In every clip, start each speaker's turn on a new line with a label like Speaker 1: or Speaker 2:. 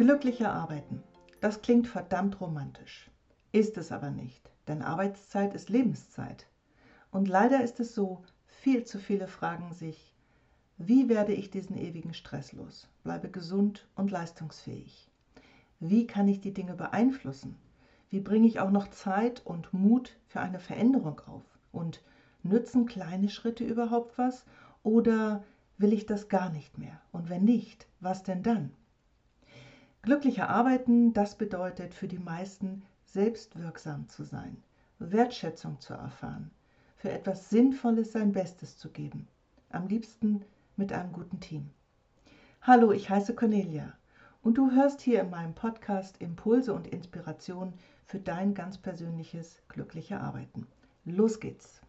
Speaker 1: Glücklicher arbeiten. Das klingt verdammt romantisch. Ist es aber nicht, denn Arbeitszeit ist Lebenszeit. Und leider ist es so, viel zu viele fragen sich, wie werde ich diesen ewigen Stress los, bleibe gesund und leistungsfähig? Wie kann ich die Dinge beeinflussen? Wie bringe ich auch noch Zeit und Mut für eine Veränderung auf? Und nützen kleine Schritte überhaupt was? Oder will ich das gar nicht mehr? Und wenn nicht, was denn dann? Glücklicher arbeiten, das bedeutet für die meisten selbstwirksam zu sein, Wertschätzung zu erfahren, für etwas Sinnvolles sein Bestes zu geben, am liebsten mit einem guten Team. Hallo, ich heiße Cornelia und du hörst hier in meinem Podcast Impulse und Inspiration für dein ganz persönliches glückliche Arbeiten. Los geht's!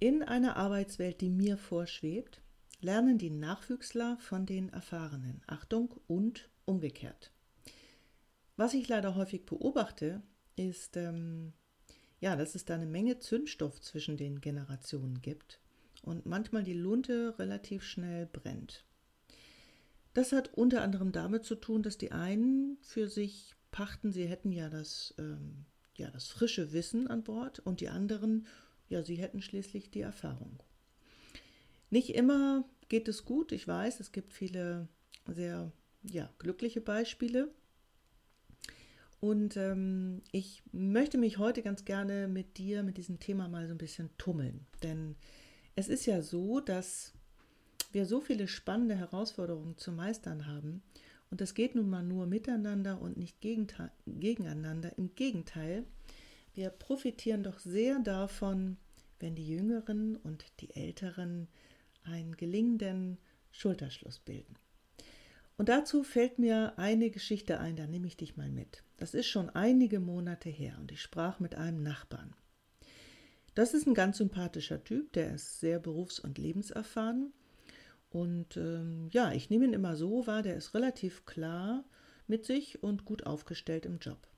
Speaker 1: In einer Arbeitswelt, die mir vorschwebt, lernen die Nachwüchsler von den Erfahrenen. Achtung und umgekehrt. Was ich leider häufig beobachte, ist, ähm, ja, dass es da eine Menge Zündstoff zwischen den Generationen gibt und manchmal die Lunte relativ schnell brennt. Das hat unter anderem damit zu tun, dass die einen für sich pachten, sie hätten ja das, ähm, ja das frische Wissen an Bord und die anderen ja, sie hätten schließlich die Erfahrung. Nicht immer geht es gut, ich weiß, es gibt viele sehr ja, glückliche Beispiele. Und ähm, ich möchte mich heute ganz gerne mit dir, mit diesem Thema mal so ein bisschen tummeln. Denn es ist ja so, dass wir so viele spannende Herausforderungen zu meistern haben. Und das geht nun mal nur miteinander und nicht gegeneinander. Im Gegenteil, wir profitieren doch sehr davon, wenn die Jüngeren und die Älteren einen gelingenden Schulterschluss bilden. Und dazu fällt mir eine Geschichte ein, da nehme ich dich mal mit. Das ist schon einige Monate her und ich sprach mit einem Nachbarn. Das ist ein ganz sympathischer Typ, der ist sehr berufs- und lebenserfahren. Und ähm, ja, ich nehme ihn immer so wahr, der ist relativ klar mit sich und gut aufgestellt im Job.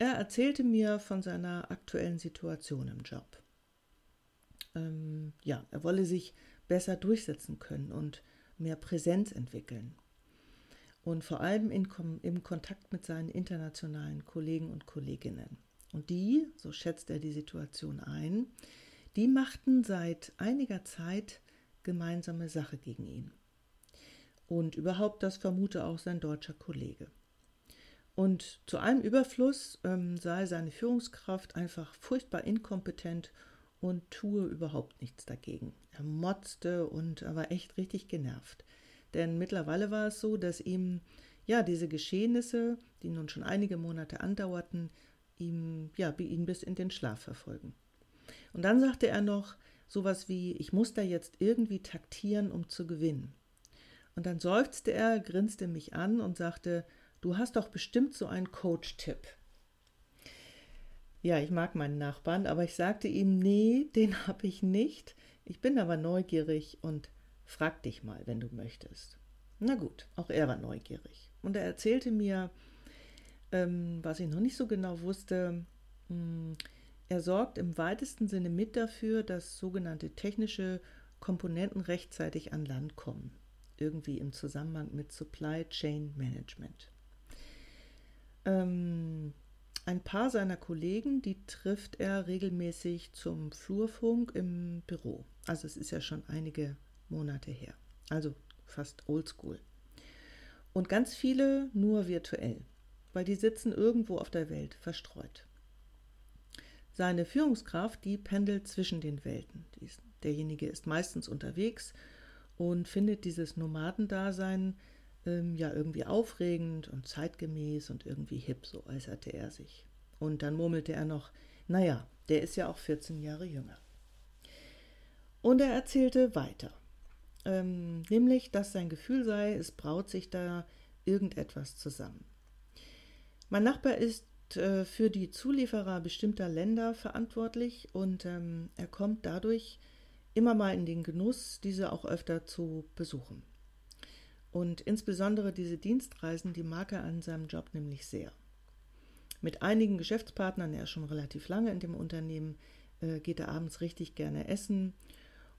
Speaker 1: Er erzählte mir von seiner aktuellen Situation im Job. Ähm, ja, er wolle sich besser durchsetzen können und mehr Präsenz entwickeln. Und vor allem in, im Kontakt mit seinen internationalen Kollegen und Kolleginnen. Und die, so schätzt er die Situation ein, die machten seit einiger Zeit gemeinsame Sache gegen ihn. Und überhaupt, das vermute auch sein deutscher Kollege. Und zu allem Überfluss ähm, sei seine Führungskraft einfach furchtbar inkompetent und tue überhaupt nichts dagegen. Er motzte und er war echt richtig genervt. Denn mittlerweile war es so, dass ihm ja diese Geschehnisse, die nun schon einige Monate andauerten, ihm ja ihn bis in den Schlaf verfolgen. Und dann sagte er noch sowas wie ich muss da jetzt irgendwie taktieren, um zu gewinnen. Und dann seufzte er, grinste mich an und sagte Du hast doch bestimmt so einen Coach-Tipp. Ja, ich mag meinen Nachbarn, aber ich sagte ihm, nee, den habe ich nicht. Ich bin aber neugierig und frag dich mal, wenn du möchtest. Na gut, auch er war neugierig. Und er erzählte mir, ähm, was ich noch nicht so genau wusste, mh, hm, er sorgt im weitesten Sinne mit dafür, dass sogenannte technische Komponenten rechtzeitig an Land kommen. Irgendwie im Zusammenhang mit Supply Chain Management. Ähm, ein paar seiner Kollegen, die trifft er regelmäßig zum Flurfunk im Büro. Also es ist ja schon einige Monate her. Also fast oldschool. Und ganz viele nur virtuell, weil die sitzen irgendwo auf der Welt verstreut. Seine Führungskraft, die pendelt zwischen den Welten. derjenige ist meistens unterwegs und findet dieses Nomadendasein ähm, ja irgendwie aufregend und zeitgemäß und irgendwie hip, so äußerte er sich. Und dann murmelte er noch, naja, der ist ja auch 14 Jahre jünger. Und er erzählte weiter, ähm, nämlich, dass sein Gefühl sei, es braut sich da irgendetwas zusammen. Mein Nachbar ist äh, für die Zulieferer bestimmter Länder verantwortlich und ähm, er kommt dadurch immer mal in den Genuss, diese auch öfter zu besuchen. Und insbesondere diese Dienstreisen, die mag er an seinem Job nämlich sehr. Mit einigen Geschäftspartnern, er ist schon relativ lange in dem Unternehmen, äh, geht er abends richtig gerne essen.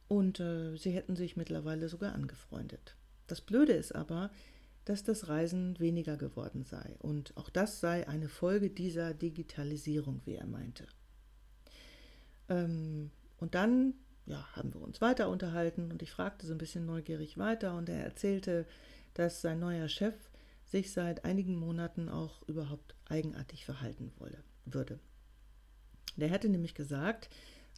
Speaker 1: und äh, sie hätten sich mittlerweile sogar angefreundet. Das Blöde ist aber, dass das Reisen weniger geworden sei und auch das sei eine Folge dieser Digitalisierung, wie er meinte. Ähm, und dann ja, haben wir uns weiter unterhalten und ich fragte so ein bisschen neugierig weiter und er erzählte, dass sein neuer Chef sich seit einigen Monaten auch überhaupt eigenartig verhalten wolle, würde. Der hätte nämlich gesagt,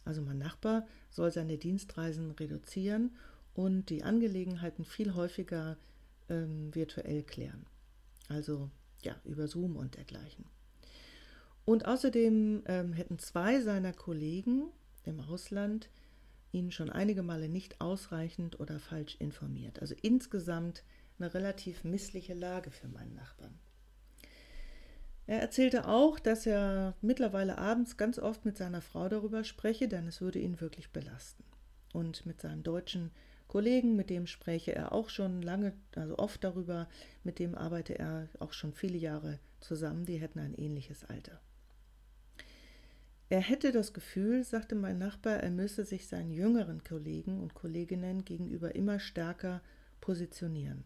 Speaker 1: also mein Nachbar soll seine Dienstreisen reduzieren und die Angelegenheiten viel häufiger ähm, virtuell klären. Also ja, über Zoom und dergleichen. Und außerdem ähm, hätten zwei seiner Kollegen im Ausland ihn schon einige Male nicht ausreichend oder falsch informiert. Also insgesamt eine relativ missliche Lage für meinen Nachbarn. Er erzählte auch, dass er mittlerweile abends ganz oft mit seiner Frau darüber spreche, denn es würde ihn wirklich belasten. Und mit seinem deutschen Kollegen, mit dem spreche er auch schon lange, also oft darüber, mit dem arbeite er auch schon viele Jahre zusammen, die hätten ein ähnliches Alter. Er hätte das Gefühl, sagte mein Nachbar, er müsse sich seinen jüngeren Kollegen und Kolleginnen gegenüber immer stärker positionieren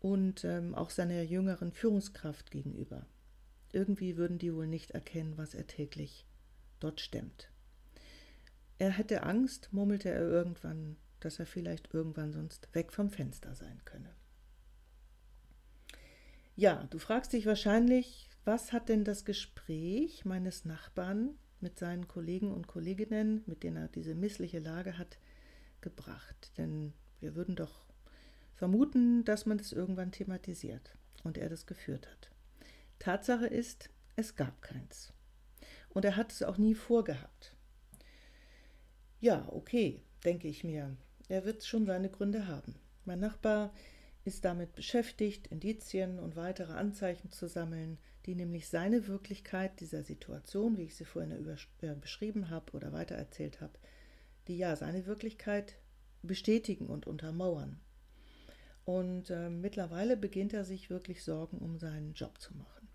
Speaker 1: und ähm, auch seiner jüngeren Führungskraft gegenüber. Irgendwie würden die wohl nicht erkennen, was er täglich dort stemmt. Er hätte Angst, murmelte er irgendwann, dass er vielleicht irgendwann sonst weg vom Fenster sein könne. Ja, du fragst dich wahrscheinlich, was hat denn das Gespräch meines Nachbarn mit seinen Kollegen und Kolleginnen, mit denen er diese missliche Lage hat, gebracht? Denn wir würden doch vermuten, dass man das irgendwann thematisiert und er das geführt hat. Tatsache ist, es gab keins. Und er hat es auch nie vorgehabt. Ja, okay, denke ich mir. Er wird schon seine Gründe haben. Mein Nachbar ist damit beschäftigt, Indizien und weitere Anzeichen zu sammeln, die nämlich seine Wirklichkeit dieser Situation, wie ich sie vorhin äh, beschrieben habe oder weitererzählt habe, die ja seine Wirklichkeit bestätigen und untermauern. Und äh, mittlerweile beginnt er sich wirklich Sorgen um seinen Job zu machen.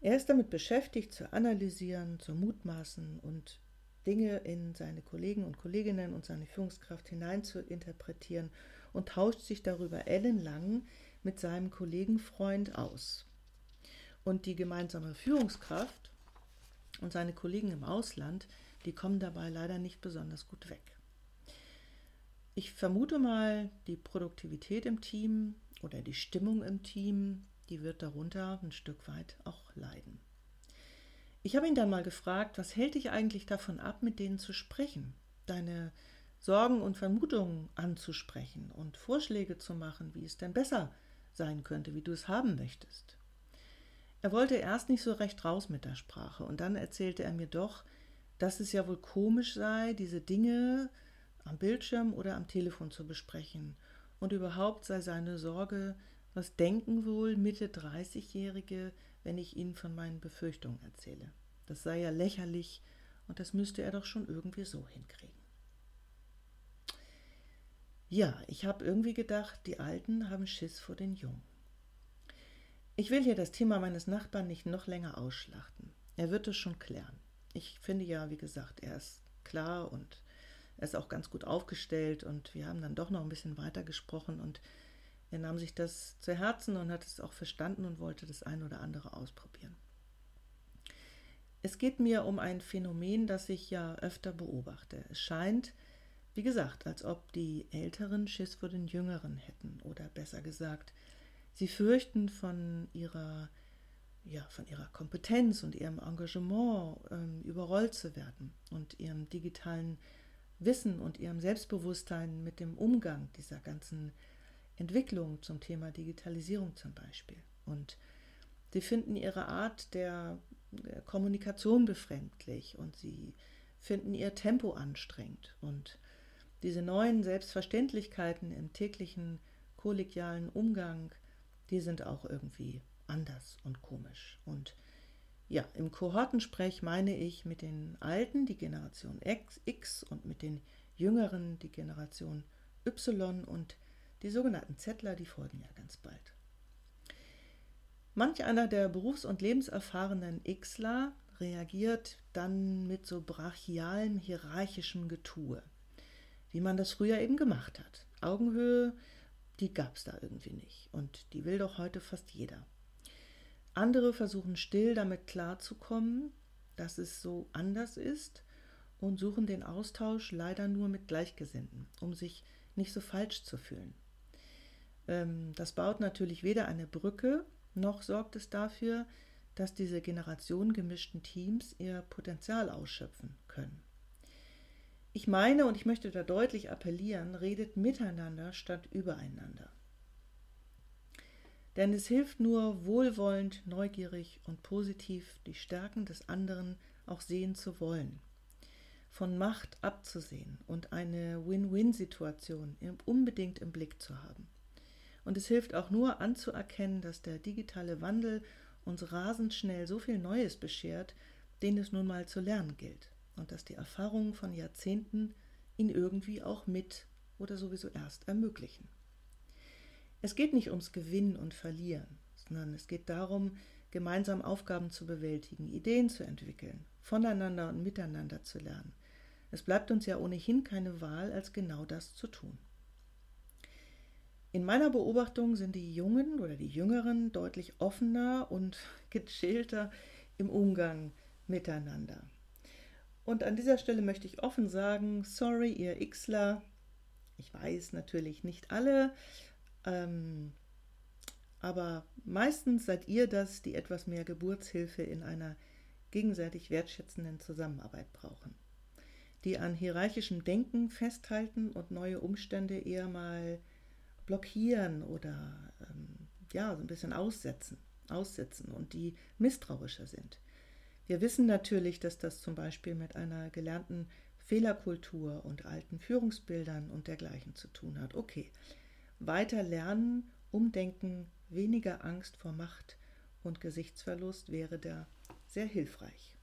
Speaker 1: Er ist damit beschäftigt, zu analysieren, zu mutmaßen und Dinge in seine Kollegen und Kolleginnen und seine Führungskraft hinein zu interpretieren und tauscht sich darüber ellenlang mit seinem Kollegenfreund aus. Und die gemeinsame Führungskraft und seine Kollegen im Ausland, die kommen dabei leider nicht besonders gut weg. Ich vermute mal, die Produktivität im Team oder die Stimmung im Team, die wird darunter ein Stück weit auch leiden. Ich habe ihn dann mal gefragt, was hält dich eigentlich davon ab, mit denen zu sprechen, deine Sorgen und Vermutungen anzusprechen und Vorschläge zu machen, wie es denn besser sein könnte, wie du es haben möchtest. Er wollte erst nicht so recht raus mit der Sprache und dann erzählte er mir doch, dass es ja wohl komisch sei, diese Dinge am Bildschirm oder am Telefon zu besprechen. Und überhaupt sei seine Sorge, was denken wohl Mitte 30-Jährige, wenn ich ihnen von meinen Befürchtungen erzähle. Das sei ja lächerlich und das müsste er doch schon irgendwie so hinkriegen. Ja, ich habe irgendwie gedacht, die Alten haben Schiss vor den Jungen. Ich will hier das Thema meines Nachbarn nicht noch länger ausschlachten. Er wird es schon klären. Ich finde ja, wie gesagt, er ist klar und er ist auch ganz gut aufgestellt und wir haben dann doch noch ein bisschen weiter gesprochen und er nahm sich das zu Herzen und hat es auch verstanden und wollte das ein oder andere ausprobieren. Es geht mir um ein Phänomen, das ich ja öfter beobachte. Es scheint, wie gesagt, als ob die Älteren Schiss vor den Jüngeren hätten oder besser gesagt, sie fürchten von ihrer ja, von ihrer Kompetenz und ihrem Engagement ähm, überrollt zu werden und ihrem digitalen Wissen und ihrem Selbstbewusstsein mit dem Umgang dieser ganzen Entwicklung zum Thema Digitalisierung zum Beispiel. Und sie finden ihre Art der, der Kommunikation befremdlich und sie finden ihr Tempo anstrengend. Und diese neuen Selbstverständlichkeiten im täglichen kollegialen Umgang, die sind auch irgendwie anders und komisch. Und ja, im Kohortensprech meine ich mit den Alten die Generation X, und mit den Jüngeren die Generation Y und die sogenannten Zettler, die folgen ja ganz bald. Manch einer der berufs- und lebenserfahrenen Xler reagiert dann mit so brachialem hierarchischem Getue. wie man das früher eben gemacht hat. Augenhöhe, die gab es da irgendwie nicht. Und die will doch heute fast jeder. Andere versuchen still damit klarzukommen, dass es so anders ist und suchen den Austausch leider nur mit Gleichgesinnten, um sich nicht so falsch zu fühlen. Ähm, das baut natürlich weder eine Brücke, noch sorgt es dafür, dass diese generationengemischten Teams ihr Potenzial ausschöpfen können. Ich meine, und ich möchte da deutlich appellieren, redet miteinander statt übereinander. Denn es hilft nur, wohlwollend, neugierig und positiv die Stärken des anderen auch sehen zu wollen, von Macht abzusehen und eine Win-Win-Situation unbedingt im Blick zu haben. Und es hilft auch nur anzuerkennen, dass der digitale Wandel uns rasend schnell so viel Neues beschert, den es nun mal zu lernen gilt. Und dass die Erfahrungen von Jahrzehnten ihn irgendwie auch mit oder sowieso erst ermöglichen. Es geht nicht ums Gewinnen und Verlieren, sondern es geht darum, gemeinsam Aufgaben zu bewältigen, Ideen zu entwickeln, voneinander und miteinander zu lernen. Es bleibt uns ja ohnehin keine Wahl, als genau das zu tun. In meiner Beobachtung sind die Jungen oder die Jüngeren deutlich offener und gechillter im Umgang miteinander. Und an dieser Stelle möchte ich offen sagen, sorry, ihr Xler, ich weiß natürlich nicht alle, ähm, aber meistens seid ihr das, die etwas mehr Geburtshilfe in einer gegenseitig wertschätzenden Zusammenarbeit brauchen. Die an hierarchischem Denken festhalten und neue Umstände eher mal blockieren oder ähm, ja, so ein bisschen aussetzen, aussetzen und die misstrauischer sind. Wir wissen natürlich, dass das zum Beispiel mit einer gelernten Fehlerkultur und alten Führungsbildern und dergleichen zu tun hat. Okay, weiter lernen, umdenken, weniger Angst vor Macht und Gesichtsverlust wäre da sehr hilfreich.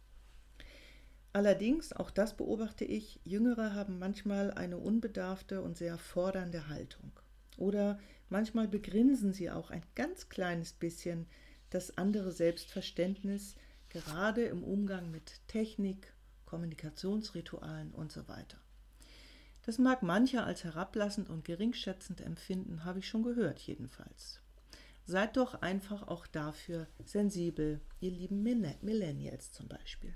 Speaker 1: Allerdings, auch das beobachte ich, Jüngere haben manchmal eine unbedarfte und sehr fordernde Haltung. Oder manchmal begrinsen sie auch ein ganz kleines bisschen das andere Selbstverständnis, gerade im Umgang mit Technik, Kommunikationsritualen und so weiter. Das mag mancher als herablassend und geringschätzend empfinden, habe ich schon gehört jedenfalls. Seid doch einfach auch dafür sensibel, ihr lieben Millennials zum Beispiel.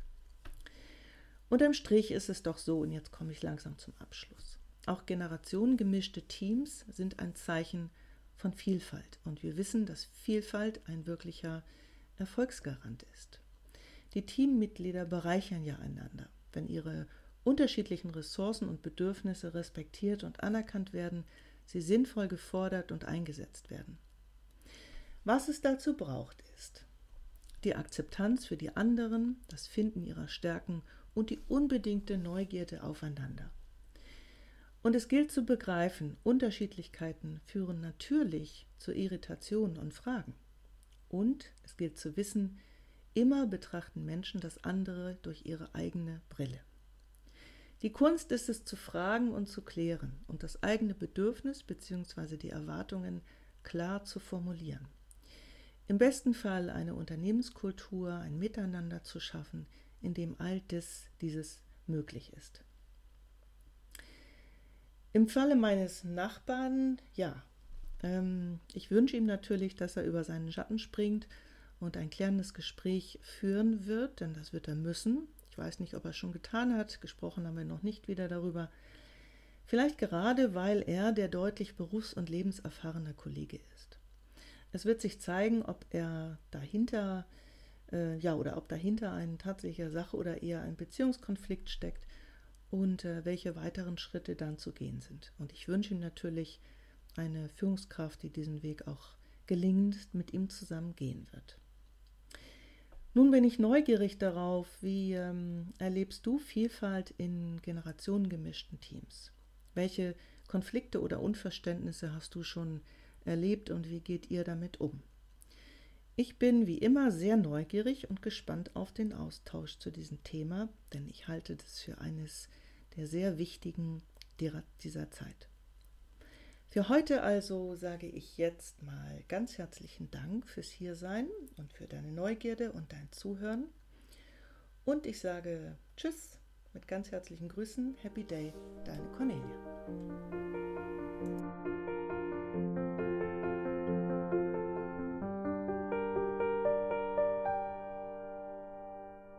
Speaker 1: Unterm Strich ist es doch so, und jetzt komme ich langsam zum Abschluss. Auch generationengemischte Teams sind ein Zeichen von Vielfalt. Und wir wissen, dass Vielfalt ein wirklicher Erfolgsgarant ist. Die Teammitglieder bereichern ja einander, wenn ihre unterschiedlichen Ressourcen und Bedürfnisse respektiert und anerkannt werden, sie sinnvoll gefordert und eingesetzt werden. Was es dazu braucht, ist die Akzeptanz für die anderen, das Finden ihrer Stärken und die unbedingte Neugierde aufeinander. Und es gilt zu begreifen, Unterschiedlichkeiten führen natürlich zu Irritationen und Fragen. Und es gilt zu wissen, immer betrachten Menschen das andere durch ihre eigene Brille. Die Kunst ist es zu fragen und zu klären und das eigene Bedürfnis bzw. die Erwartungen klar zu formulieren. Im besten Fall eine Unternehmenskultur, ein Miteinander zu schaffen, in dem all das, dieses möglich ist. Im Falle meines Nachbarn, ja, ähm, ich wünsche ihm natürlich, dass er über seinen Schatten springt und ein klärendes Gespräch führen wird, denn das wird er müssen. Ich weiß nicht, ob er es schon getan hat, gesprochen haben wir noch nicht wieder darüber. Vielleicht gerade, weil er der deutlich berufs- und lebenserfahrene Kollege ist. Es wird sich zeigen, ob er dahinter, äh, ja, oder ob dahinter eine tatsächliche Sache oder eher ein Beziehungskonflikt steckt und äh, welche weiteren Schritte dann zu gehen sind. Und ich wünsche ihm natürlich eine Führungskraft, die diesen Weg auch gelingend mit ihm zusammen gehen wird. Nun bin ich neugierig darauf, wie ähm, erlebst du Vielfalt in generationengemischten Teams? Welche Konflikte oder Unverständnisse hast du schon erlebt und wie geht ihr damit um? Ich bin wie immer sehr neugierig und gespannt auf den Austausch zu diesem Thema, denn ich halte das für eines der sehr wichtigen dieser Zeit. Für heute also sage ich jetzt mal ganz herzlichen Dank fürs Hiersein und für deine Neugierde und dein Zuhören. Und ich sage Tschüss mit ganz herzlichen Grüßen. Happy Day, deine Cornelia.